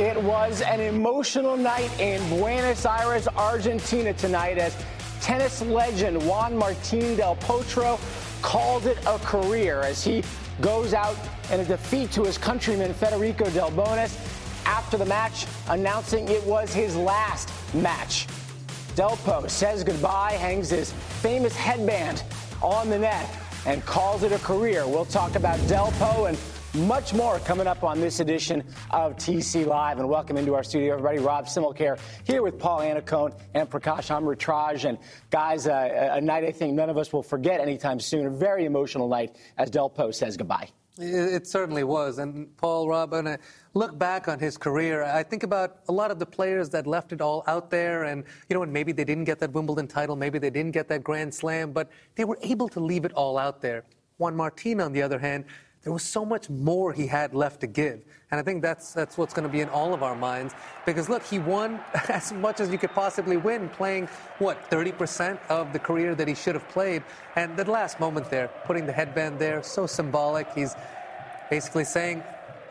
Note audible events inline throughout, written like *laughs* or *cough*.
It was an emotional night in Buenos Aires, Argentina tonight as tennis legend Juan Martín del Potro called it a career as he goes out in a defeat to his countryman Federico Del Bonis after the match, announcing it was his last match. Delpo says goodbye, hangs his famous headband on the net, and calls it a career. We'll talk about Delpo and much more coming up on this edition of TC Live. And welcome into our studio, everybody. Rob Similcare here with Paul Annacone and Prakash Amritraj. And guys, uh, a night I think none of us will forget anytime soon. A very emotional night as Del Delpo says goodbye. It, certainly was. And Paul, Rob, when I look back on his career, I think about a lot of the players that left it all out there. And, you know, and maybe they didn't get that Wimbledon title, maybe they didn't get that Grand Slam, but they were able to leave it all out there. Juan Martin, on the other hand, there was so much more he had left to give. And I think that's, that's what's going to be in all of our minds. Because look, he won *laughs* as much as you could possibly win, playing, what, 30% of the career that he should have played. And the last moment there, putting the headband there, so symbolic. He's basically saying,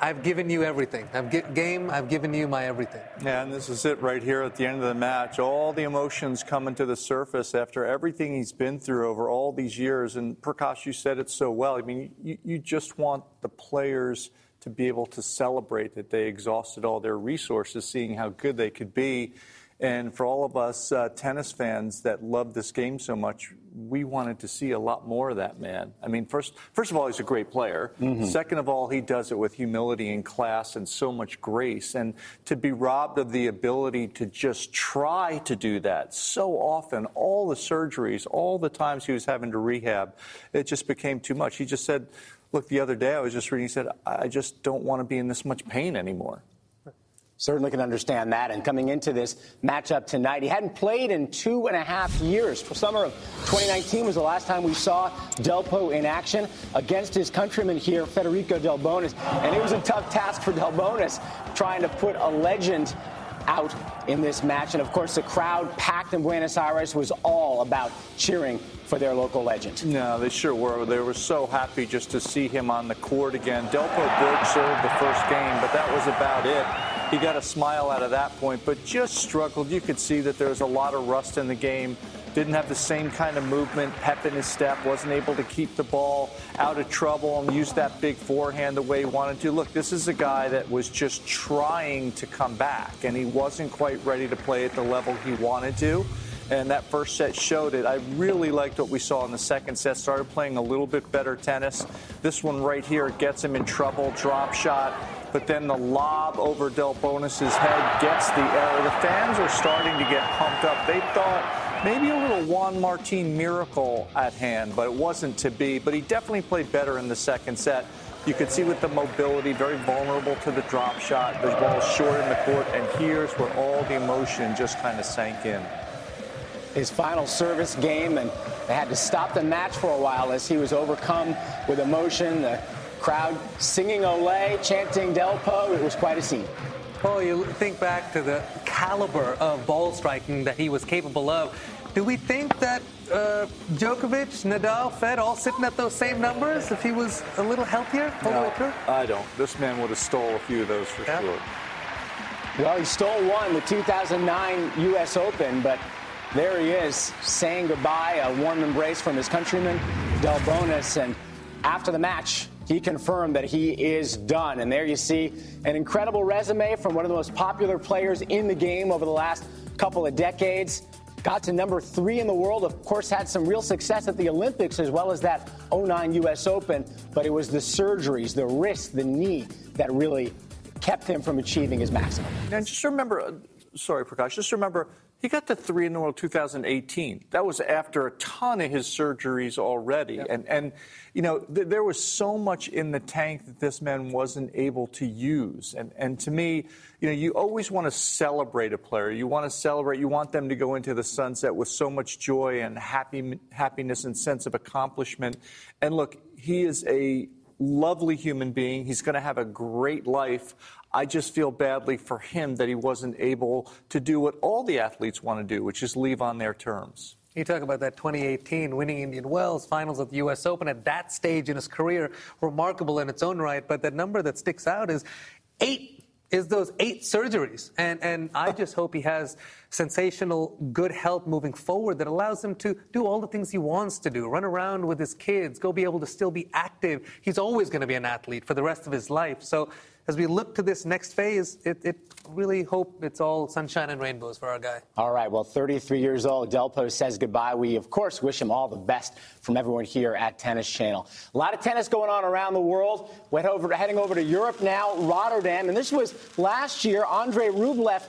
I've given you everything. I've get game. I've given you my everything. Yeah, and this is it right here at the end of the match. All the emotions coming to the surface after everything he's been through over all these years. And Prakash, you said it so well. I mean, you, you just want the players to be able to celebrate that they exhausted all their resources, seeing how good they could be. And for all of us uh, tennis fans that love this game so much, we wanted to see a lot more of that man. I mean, first, first of all, he's a great player. Mm-hmm. Second of all, he does it with humility and class and so much grace. And to be robbed of the ability to just try to do that so often, all the surgeries, all the times he was having to rehab, it just became too much. He just said, Look, the other day I was just reading, he said, I just don't want to be in this much pain anymore. Certainly can understand that. And coming into this matchup tonight, he hadn't played in two and a half years. Summer of 2019 was the last time we saw Delpo in action against his countryman here, Federico Del Bonis. And it was a tough task for Del Bonis trying to put a legend out in this match. And of course, the crowd packed in Buenos Aires was all about cheering for their local legend. No, they sure were. They were so happy just to see him on the court again. Delpo broke serve the first game, but that was about it. He got a smile out of that point, but just struggled. You could see that there was a lot of rust in the game. Didn't have the same kind of movement, pep in his step, wasn't able to keep the ball out of trouble and use that big forehand the way he wanted to. Look, this is a guy that was just trying to come back, and he wasn't quite ready to play at the level he wanted to and that first set showed it. I really liked what we saw in the second set. Started playing a little bit better tennis. This one right here gets him in trouble. Drop shot but then the lob over Del Bonis's head gets the error. The fans are starting to get pumped up. They thought maybe a little Juan Martin miracle at hand, but it wasn't to be. But he definitely played better in the second set. You could see with the mobility, very vulnerable to the drop shot. The ball short in the court, and here's where all the emotion just kind of sank in. His final service game, and they had to stop the match for a while as he was overcome with emotion. The Crowd singing Olay, chanting Delpo. It was quite a scene. Oh, you think back to the caliber of ball striking that he was capable of. Do we think that uh, Djokovic, Nadal, Fed all sitting at those same numbers if he was a little healthier? No, I don't. This man would have stole a few of those for yeah. sure. Well, he stole one, the 2009 U.S. Open, but there he is saying goodbye, a warm embrace from his countryman, Del Bonis. And after the match, he confirmed that he is done. And there you see an incredible resume from one of the most popular players in the game over the last couple of decades. Got to number three in the world. Of course, had some real success at the Olympics as well as that 09 U.S. Open. But it was the surgeries, the wrist, the knee that really kept him from achieving his maximum. And just remember, uh, sorry, Prakash, just remember He got to three in the world 2018. That was after a ton of his surgeries already. Yep. And, and, you know, th- there was so much in the tank that this man wasn't able to use. And, and to me, you know, you always want to celebrate a player. You want to celebrate, you want them to go into the sunset with so much joy and happy, happiness and sense of accomplishment. And look, he is a lovely human being. He's going to have a great life. I just feel badly for him that he wasn't able to do what all the athletes want to do, which is leave on their terms. You talk about that 2018 winning Indian Wells, finals at the U.S. Open at that stage in his career, remarkable in its own right. But the number that sticks out is eight is those eight surgeries. And, and I *laughs* just hope he has sensational good health moving forward that allows him to do all the things he wants to do run around with his kids, go be able to still be active. He's always going to be an athlete for the rest of his life. So as we look to this next phase, it, it, really hope it's all sunshine and rainbows for our guy. All right. Well, 33 years old, Delpo says goodbye. We, of course, wish him all the best from everyone here at Tennis Channel. A lot of tennis going on around the world. Went over, heading over to Europe now, Rotterdam. And this was last year. Andre Rublev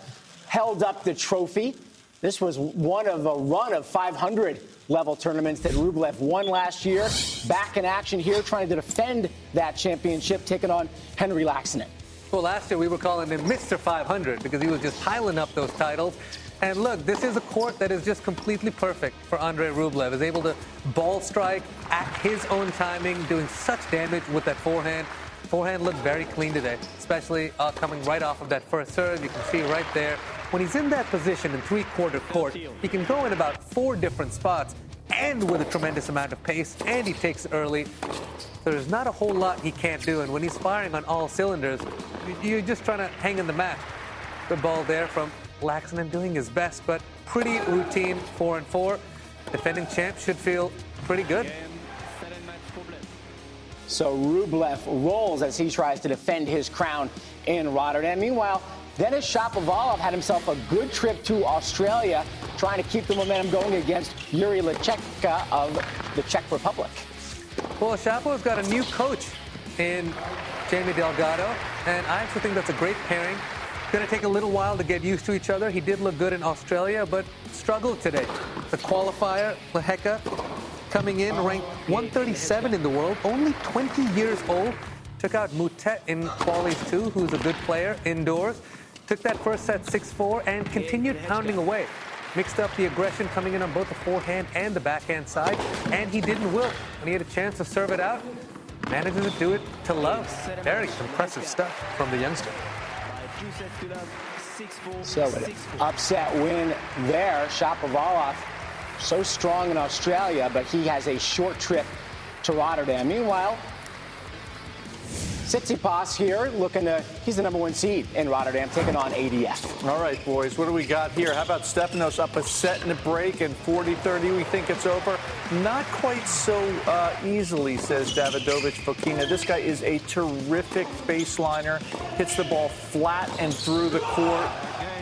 held up the trophy. This was one of a run of 500 level tournaments that Rublev won last year. Back in action here, trying to defend that championship, taking on Henry Laaksonen. Well, last year we were calling him Mr. 500 because he was just piling up those titles. And look, this is a court that is just completely perfect for Andre Rublev. Is able to ball strike at his own timing, doing such damage with that forehand. Forehand looked very clean today, especially uh, coming right off of that first serve. You can see right there. When he's in that position in three-quarter court, he can go in about four different spots and with a tremendous amount of pace, and he takes early. There's not a whole lot he can't do, and when he's firing on all cylinders, you're just trying to hang in the match. Good ball there from Laaksonen doing his best, but pretty routine four and four. Defending champ should feel pretty good. So Rublev rolls as he tries to defend his crown in Rotterdam. Meanwhile, Denis Shapovalov had himself a good trip to Australia, trying to keep the momentum going against Yuri Lehecka of the Czech Republic. Well, Shapo's got a new coach in Jamie Delgado, and I actually think that's a great pairing. Going to take a little while to get used to each other. He did look good in Australia, but struggled today. The qualifier, Lehecka, coming in ranked 137 in the world, only 20 years old. Took out Moutet in qualies 2, who's a good player indoors. Took that first set 6-4 and continued pounding away. Mixed up the aggression coming in on both the forehand and the backhand side, and he didn't wilt. When he had a chance to serve it out, manages to do it to love. Very impressive stuff from the youngster. So an upset win there. Shapovalov so strong in Australia, but he has a short trip to Rotterdam. Meanwhile, Tsitsipas here looking to, he's the number one seed in Rotterdam, taking on ADF. All right, boys, what do we got here? How about Stefanos up a set in a break and 40-30, we think it's over? Not quite so uh, easily, says Davidovich Fokina. This guy is a terrific baseliner, hits the ball flat and through the court,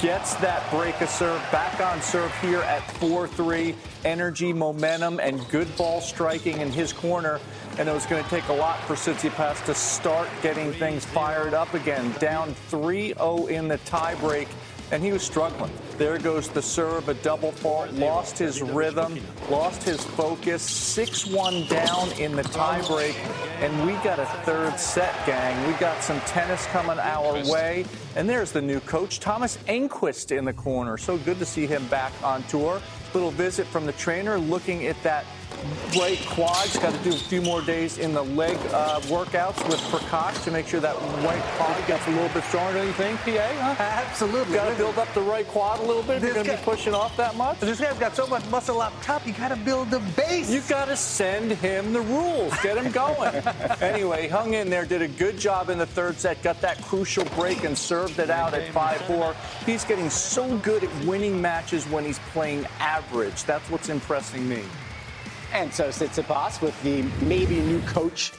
gets that break a serve, back on serve here at 4-3, energy, momentum, and good ball striking in his corner. And it was going to take a lot for Tsitsipas to start getting things fired up again. Down 3-0 in the tiebreak, and he was struggling. There goes the serve, a double fault, lost his rhythm, lost his focus, 6-1 down in the tiebreak, and we got a third set, gang. We got some tennis coming our way, and there's the new coach, Thomas Enqvist, in the corner. So good to see him back on tour. Little visit from the trainer looking at that right quads. Got to do a few more days in the leg uh, workouts with Prakash to make sure that right quad gets a little bit stronger. Don't you think, PA? Huh? Absolutely. Got to build up the right quad a little bit. You're going to be pushing off that much. This guy's got so much muscle up top. You got to build the base. You got to send him the rules. Get him going. *laughs* anyway, hung in there. Did a good job in the third set. Got that crucial break and served it out at 5-4. He's getting so good at winning matches when he's playing average. That's what's impressing me. And so Tsitsipas with the maybe new coach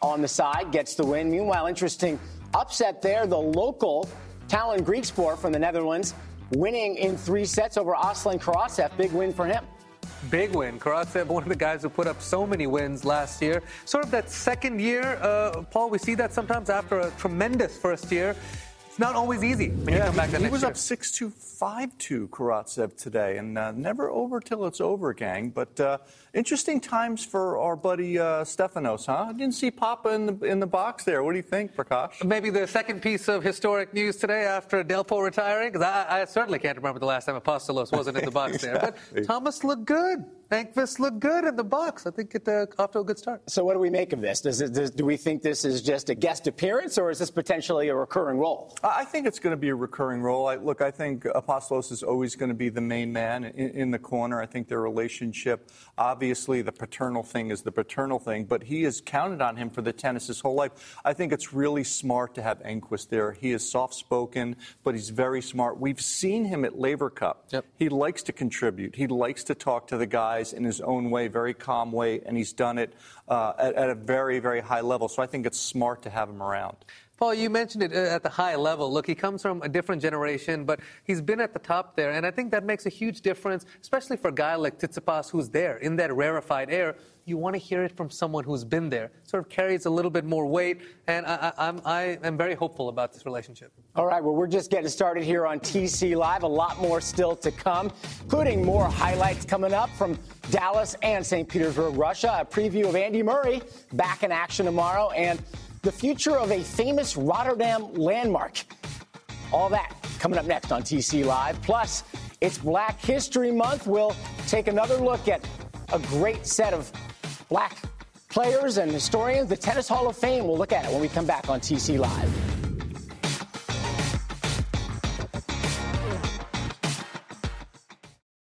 on the side gets the win. Meanwhile, interesting upset there. The local Tallon Griekspoor from the Netherlands winning in three sets over Aslan Karatsev. Big win for him. Big win. Karatsev, one of the guys who put up so many wins last year. Sort of that second year, uh, Paul, we see that sometimes after a tremendous first year it's not always easy when yeah, you come back He was year. up 6 2 5 2 Karatsev today, and uh, never over till it's over, gang. But uh, interesting times for our buddy uh, Stefanos, huh? I didn't see Papa in the, in the box there. What do you think, Prakash? Maybe the second piece of historic news today after Delpo retiring, because I, I, certainly can't remember the last time Apostolos wasn't in the box there. But *laughs* Thomas looked good. Enqvist looked good in the box. I think it uh, off to a good start. So, what do we make of this? Does it, does, do we think this is just a guest appearance, or is this potentially a recurring role? I think it's going to be a recurring role. I, look, I think Apostolos is always going to be the main man in, in, the corner. I think their relationship, obviously, the paternal thing is the paternal thing, but he has counted on him for the tennis his whole life. I think it's really smart to have Enqvist there. He is soft spoken, but he's very smart. We've seen him at Laver Cup. Yep. He likes to contribute. He likes to talk to the guys in his own way, very calm way, and he's done it uh, at, at a very, very high level. So I think it's smart to have him around. Paul, you mentioned it uh, at the high level. Look, he comes from a different generation, but he's been at the top there. And I think that makes a huge difference, especially for a guy like Tsitsipas who's there in that rarefied air. You want to hear it from someone who's been there. Sort of carries a little bit more weight. And I, I'm, I am very hopeful about this relationship. All right, well, we're just getting started here on TC Live. A lot more still to come, including more highlights coming up from Dallas and St. Petersburg, Russia. A preview of Andy Murray back in action tomorrow. And the future of a famous Rotterdam landmark. All that coming up next on TC Live. Plus, it's Black History Month. We'll take another look at a great set of black players and historians. The Tennis Hall of Fame. We'll look at it when we come back on TC Live.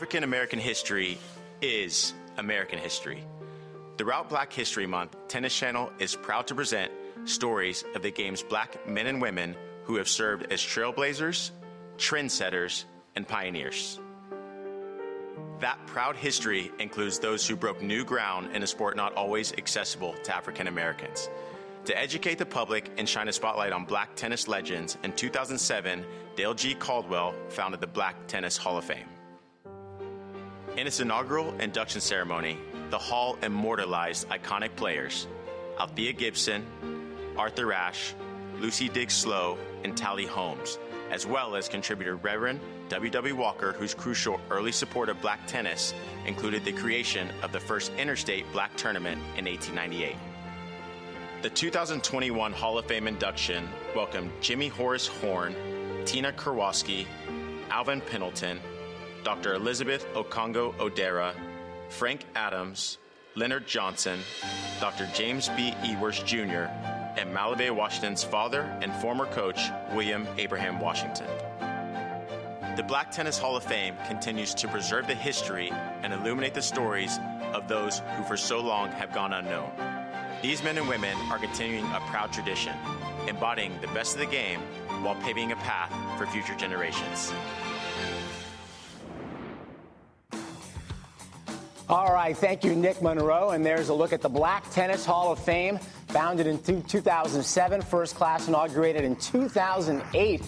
African American history is American history. Throughout Black History Month, Tennis Channel is proud to present stories of the game's black men and women who have served as trailblazers, trendsetters, and pioneers. That proud history includes those who broke new ground in a sport not always accessible to African Americans. To educate the public and shine a spotlight on black tennis legends, in 2007, Dale G. Caldwell founded the Black Tennis Hall of Fame. In its inaugural induction ceremony, the Hall immortalized iconic players Althea Gibson, Arthur Ashe, Lucy Diggs Slowe, and Tally Holmes, as well as contributor Reverend W.W. Walker, whose crucial early support of black tennis included the creation of the first interstate black tournament in 1898. The 2021 Hall of Fame induction welcomed Jimmy Horace Horn, Tina Karwoski, Alvin Pendleton, Dr. Elizabeth Okongo Odera, Frank Adams, Leonard Johnson, Dr. James B. Ewers Jr., and MaliVai Washington's father and former coach, William Abraham Washington. The Black Tennis Hall of Fame continues to preserve the history and illuminate the stories of those who for so long have gone unknown. These men and women are continuing a proud tradition, embodying the best of the game while paving a path for future generations. All right, thank you, Nick Monroe. And there's a look at the Black Tennis Hall of Fame, founded in 2007, first class inaugurated in 2008.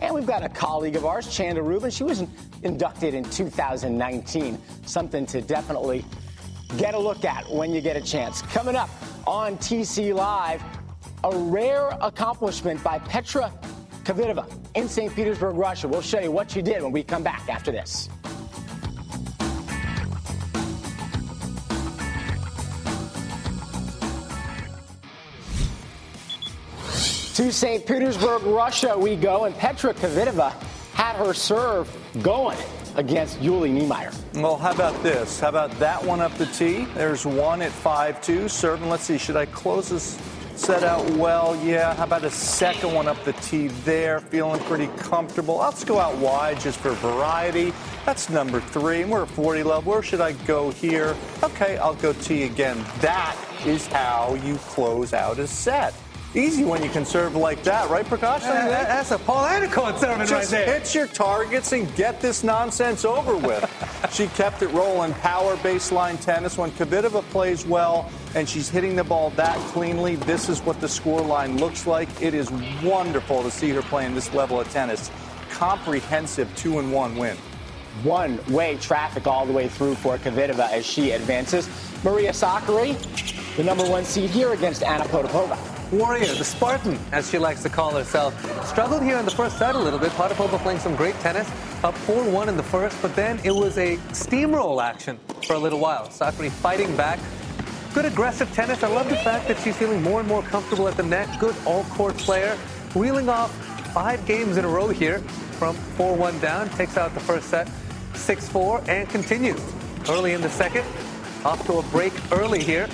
And we've got a colleague of ours, Chanda Rubin. She was inducted in 2019. Something to definitely get a look at when you get a chance. Coming up on TC Live, a rare accomplishment by Petra Kvitova in St. Petersburg, Russia. We'll show you what she did when we come back after this. To St. Petersburg, Russia we go, and Petra Kvitova had her serve going against Julie Niemeier. Well, how about this? How about that one up the tee? There's one at 5-2, serving. Let's see, should I close this set out well? Yeah. How about a second one up the tee there? Feeling pretty comfortable. Let's go out wide just for variety. That's number three, we're at 40 love. Where should I go here? Okay, I'll go tee again. That is how you close out a set. Easy when you can serve like that, right, Prakash? Uh, that's a Paul Annacone serving right Just there. hit your targets and get this nonsense over with. *laughs* she kept it rolling. Power baseline tennis. When Kvitova plays well and she's hitting the ball that cleanly, this is what the score line looks like. It is wonderful to see her playing this level of tennis. Comprehensive two and one win. One way traffic all the way through for Kvitova as she advances. Maria Sakkari, the number one seed here against Anna Potapova. Warrior, the Spartan, as she likes to call herself, struggled here in the first set a little bit. Potapova playing some great tennis, up 4-1 in the first, but then it was a steamroll action for a little while. Sakkari fighting back. Good aggressive tennis. I love the fact that she's feeling more and more comfortable at the net. Good all-court player. Wheeling off five games in a row here from 4-1 down. Takes out the first set 6-4 and continues. Early in the second, off to a break early here.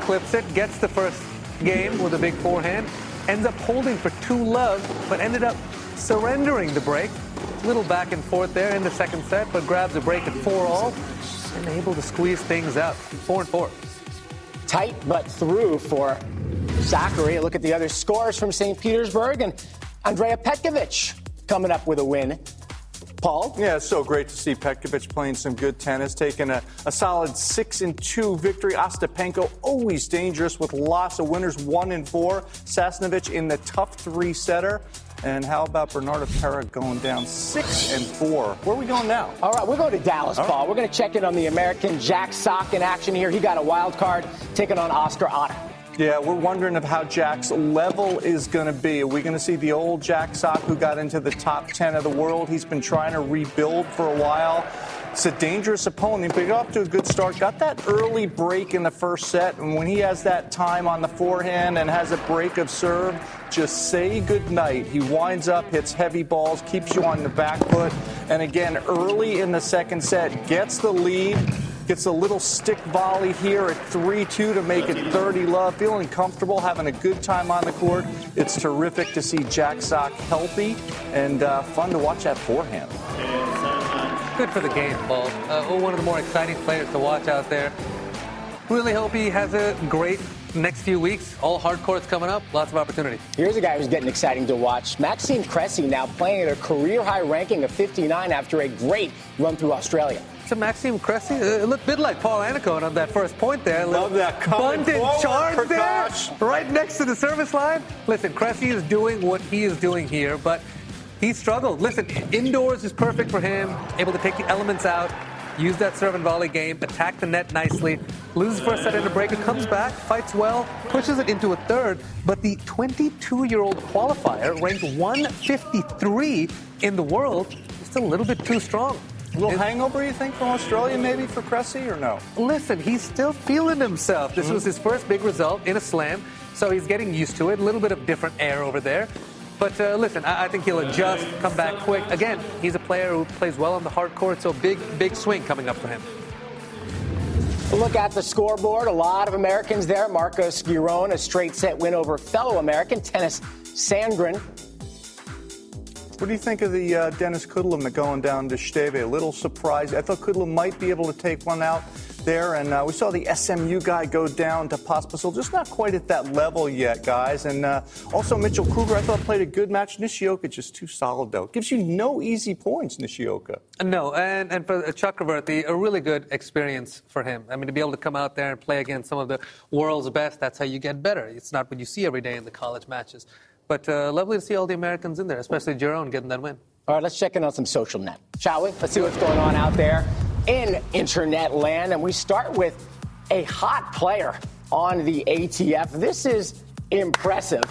Clips it, gets the first game with a big forehand. Ends up holding for two love, but ended up surrendering the break. Little back and forth there in the second set, but grabs a break at four all and able to squeeze things out. Four and four. Tight but through for Sakkari. Look at the other scores from St. Petersburg and Andrea Petkovic coming up with a win. Paul? Yeah, it's so great to see Petkovic playing some good tennis, taking a, a solid 6 and 2 victory. Ostapenko always dangerous with lots of winners, 1 and 4. Sasnovich in the tough three setter. And how about Bernarda Pera going down 6 and 4? Where are we going now? All right, we're going to Dallas, Paul. Right. We're going to check in on the American Jack Sock in action here. He got a wild card taking on Oscar Otte. Yeah, we're wondering of how Jack's level is going to be. Are we going to see the old Jack Sock who got into the top 10 of the world? He's been trying to rebuild for a while. It's a dangerous opponent, but he got off to a good start. Got that early break in the first set, and when he has that time on the forehand and has a break of serve, just say goodnight. He winds up, hits heavy balls, keeps you on the back foot, and again, early in the second set, gets the lead Gets a little stick volley here at 3 2 to make it 30 love. Feeling comfortable, having a good time on the court. It's terrific to see Jack Sock healthy and uh, fun to watch that forehand. Good for the game, Paul. Uh, oh, one of the more exciting players to watch out there. Really hope he has a great next few weeks. All hard courts coming up. Lots of opportunity. Here's a guy who's getting exciting to watch. Maxime Cressy now playing at a career high ranking of 59 after a great run through Australia to Maxime Cressy. Uh, it looked a bit like Paul Annacone on that first point there. Love that bunt and charge there, right next to the service line. Listen, Cressy is doing what he is doing here, but he struggled. Listen, indoors is perfect for him, able to take the elements out, use that serve and volley game, attack the net nicely, loses first set in a break, comes back, fights well, pushes it into a third. But the 22 year old qualifier, ranked 153 in the world, just a little bit too strong. A little hangover, you think, from Australia maybe for Cressy or no? Listen, he's still feeling himself. This mm-hmm. was his first big result in a slam, so he's getting used to it. A little bit of different air over there. But uh, listen, I-, I, think he'll adjust, come back quick. Again, he's a player who plays well on the hard court, so big, big swing coming up for him. Look at the scoreboard. A lot of Americans there. Marcos Giron, a straight set win over fellow American Tennys Sandgren. What do you think of the uh, Denis Kudla going down to Steve? A little surprised. I thought Kudla might be able to take one out there, and uh, we saw the SMU guy go down to Pospisil, just not quite at that level yet, guys. And uh, also Mitchell Krueger, I thought played a good match. Nishioka just too solid though. Gives you no easy points, Nishioka. No, and and for Chakravarthi, a really good experience for him. I mean, to be able to come out there and play against some of the world's best, that's how you get better. It's not what you see every day in the college matches. But uh, lovely to see all the Americans in there, especially Giron getting that win. All right, let's check in on some social net, shall we? Let's see what's going on out there in internet land. And we start with a hot player on the ATF. This is impressive.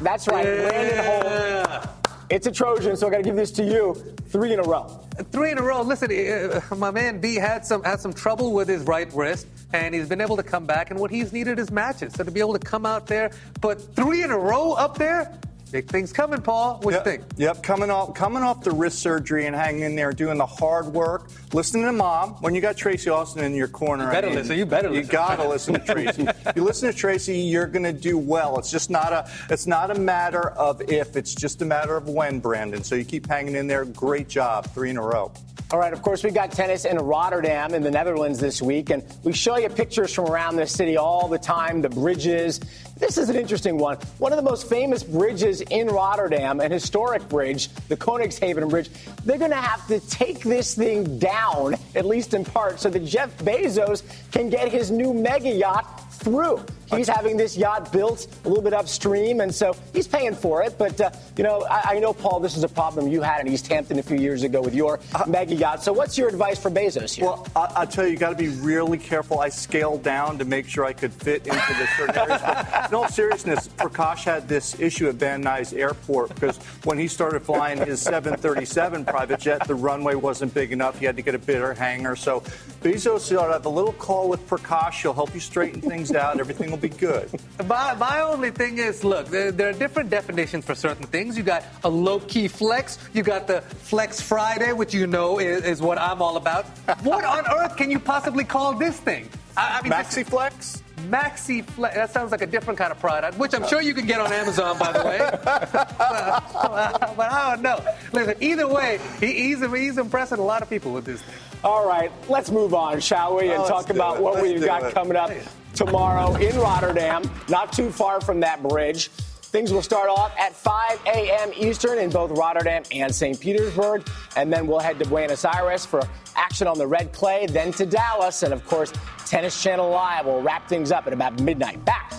That's right, yeah. Brandon Holt. It's a Trojan, so I got to give this to you. Three in a row. Three in a row. Listen, uh, my man B had some had some trouble with his right wrist and he's been able to come back. And what he's needed is matches. So to be able to come out there, put three in a row up there, Big things coming, Paul. What yep. you think? Yep, coming off coming off the wrist surgery and hanging in there, doing the hard work, listening to mom. When you got Tracy Austin in your corner, you better I mean, listen. You better. You listen. You gotta listen to Tracy. *laughs* you listen to Tracy, you're gonna do well. It's just not a it's not a matter of if. It's just a matter of when, Brandon. So you keep hanging in there. Great job, three in a row. All right, of course, we got tennis in Rotterdam in the Netherlands this week, and we show you pictures from around the city all the time, the bridges. This is an interesting one. One of the most famous bridges in Rotterdam, an historic bridge, the Koningshaven Bridge. They're going to have to take this thing down, at least in part, so that Jeff Bezos can get his new mega yacht through. He's having this yacht built a little bit upstream, and so he's paying for it. But, uh, you know, I, I, know, Paul, this is a problem you had in East Hampton a few years ago with your uh, mega yacht. So, what's your advice for Bezos here? Well, I, will tell you, you got to be really careful. I scaled down to make sure I could fit into the certain areas. But *laughs* in all seriousness, Prakash had this issue at Van Nuys Airport because when he started flying his 737 private jet, the runway wasn't big enough. He had to get a bigger hangar. So, Bezos ought to have a little call with Prakash. He'll help you straighten things out. Everything will be good. My, my only thing is, look, there, there, are different definitions for certain things. You got a low key flex. You got the Flex Friday, which you know is, is what I'm all about. what on earth can you possibly call this thing? I, I mean, Maxi Flex. Maxi Flex. That sounds like a different kind of product, which I'm sure you can get on Amazon, by the way. *laughs* *laughs* but, I don't know. Listen, either way, he, he's, he's impressing a lot of people with this thing. All right, let's move on, shall we, and oh, talk about it. what let's we've got it. coming up tomorrow in Rotterdam, not too far from that bridge. Things will start off at 5 a.m. Eastern in both Rotterdam and St. Petersburg. And then we'll head to Buenos Aires for action on the red clay, then to Dallas. And of course, Tennis Channel Live will wrap things up at about midnight. Back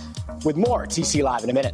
with more TC Live in a minute.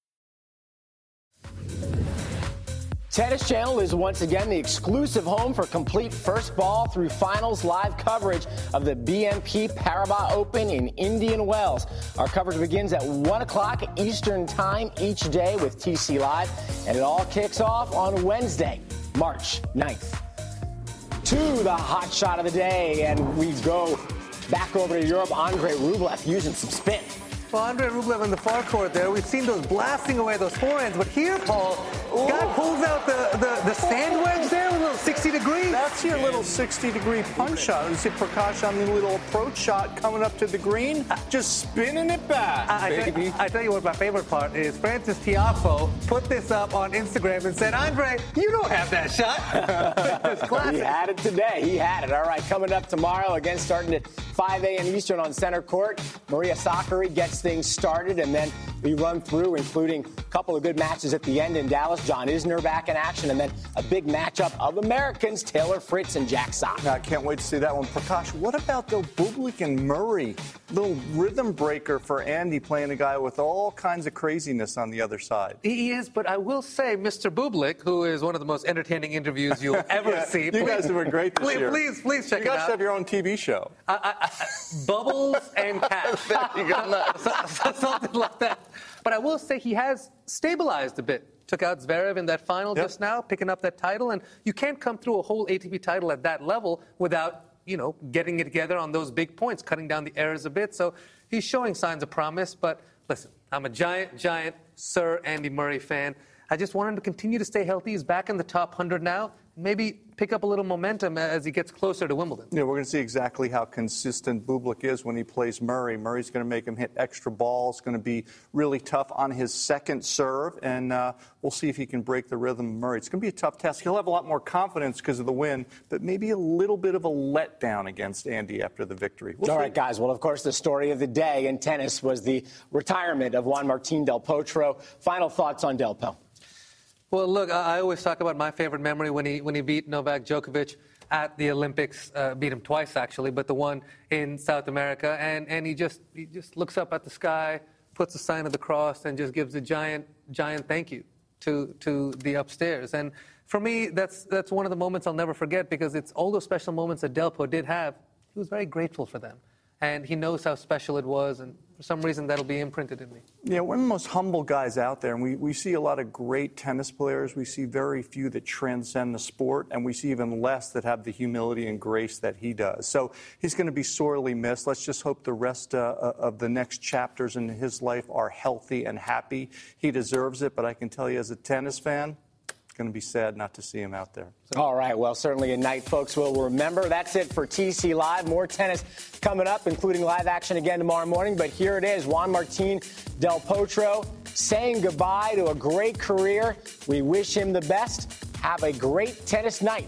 Tennis Channel is once again the exclusive home for complete first ball through finals live coverage of the BNP Paribas Open in Indian Wells. Our coverage begins at 1 o'clock Eastern Time each day with TC Live, and it all kicks off on Wednesday, March 9th. To the hot shot of the day, and we go back over to Europe. Andre Rublev using some spin. Well, Andre Rublev in the far court there, we've seen those blasting away those forehands, but here, Paul, Ooh. guy pulls out the, the, the sand wedge there with a little 60 degree. That's your little 60 degree punch shot. You see Prakash on the little approach shot coming up to the green, just spinning it back. I, I, tell, I tell you what my favorite part is Frances Tiafoe put this up on Instagram and said, Andre, you don't have that shot. *laughs* he had it today. He had it. All right, coming up tomorrow, again starting at 5 a.m. Eastern on center court. Maria Sakkari gets things started, and then we run through, including a couple of good matches at the end in Dallas. John Isner back in action, and then a big matchup of Americans, Taylor Fritz and Jack Sock. I can't wait to see that one. Prakash, what about though Bublik and Murray? Little rhythm breaker for Andy playing a guy with all kinds of craziness on the other side. He is, but I will say, Mr. Bublik, who is one of the most entertaining interviews you'll *laughs* ever yeah, see. You please, guys have been great this please, year. Please, please check you it out. You guys have your own TV show. I, I, I, bubbles and cats. *laughs* you got *laughs* something like that. But I will say he has stabilized a bit. Took out Zverev in that final yep. just now, picking up that title. And you can't come through a whole ATP title at that level without, you know, getting it together on those big points, cutting down the errors a bit. So he's showing signs of promise. But listen, I'm a giant, giant Sir Andy Murray fan. I just want him to continue to stay healthy. He's back in the top 100 now maybe pick up a little momentum as he gets closer to Wimbledon. Yeah, we're going to see exactly how consistent Bublik is when he plays Murray. Murray's going to make him hit extra balls, going to be really tough on his second serve, and uh, we'll see if he can break the rhythm of Murray. It's going to be a tough test. He'll have a lot more confidence because of the win, but maybe a little bit of a letdown against Andy after the victory. We'll All see. right, guys. Well, of course, the story of the day in tennis was the retirement of Juan Martín del Potro. Final thoughts on Del Potro. Well, look, I always talk about my favorite memory when he when he beat Novak Djokovic at the Olympics. Uh, beat him twice actually, but the one in South America, and and he just he just looks up at the sky, puts a sign of the cross, and just gives a giant giant thank you to to the upstairs. And for me, that's that's one of the moments I'll never forget because it's all those special moments that Delpo did have. He was very grateful for them. and he knows how special it was, and for some reason that'll be imprinted in me. Yeah, one of the most humble guys out there, and we, we see a lot of great tennis players. We see very few that transcend the sport, and we see even less that have the humility and grace that he does. So he's going to be sorely missed. Let's just hope the rest uh, uh, of the next chapters in his life are healthy and happy. He deserves it, but I can tell you as a tennis fan, going to be sad not to see him out there. All right. Well, certainly a night folks will remember. That's it for TC Live. More tennis coming up, including live action again tomorrow morning. But here it is Juan Martin Del Potro saying goodbye to a great career. We wish him the best. Have a great tennis night.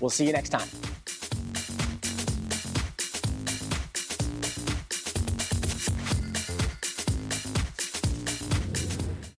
We'll see you next time.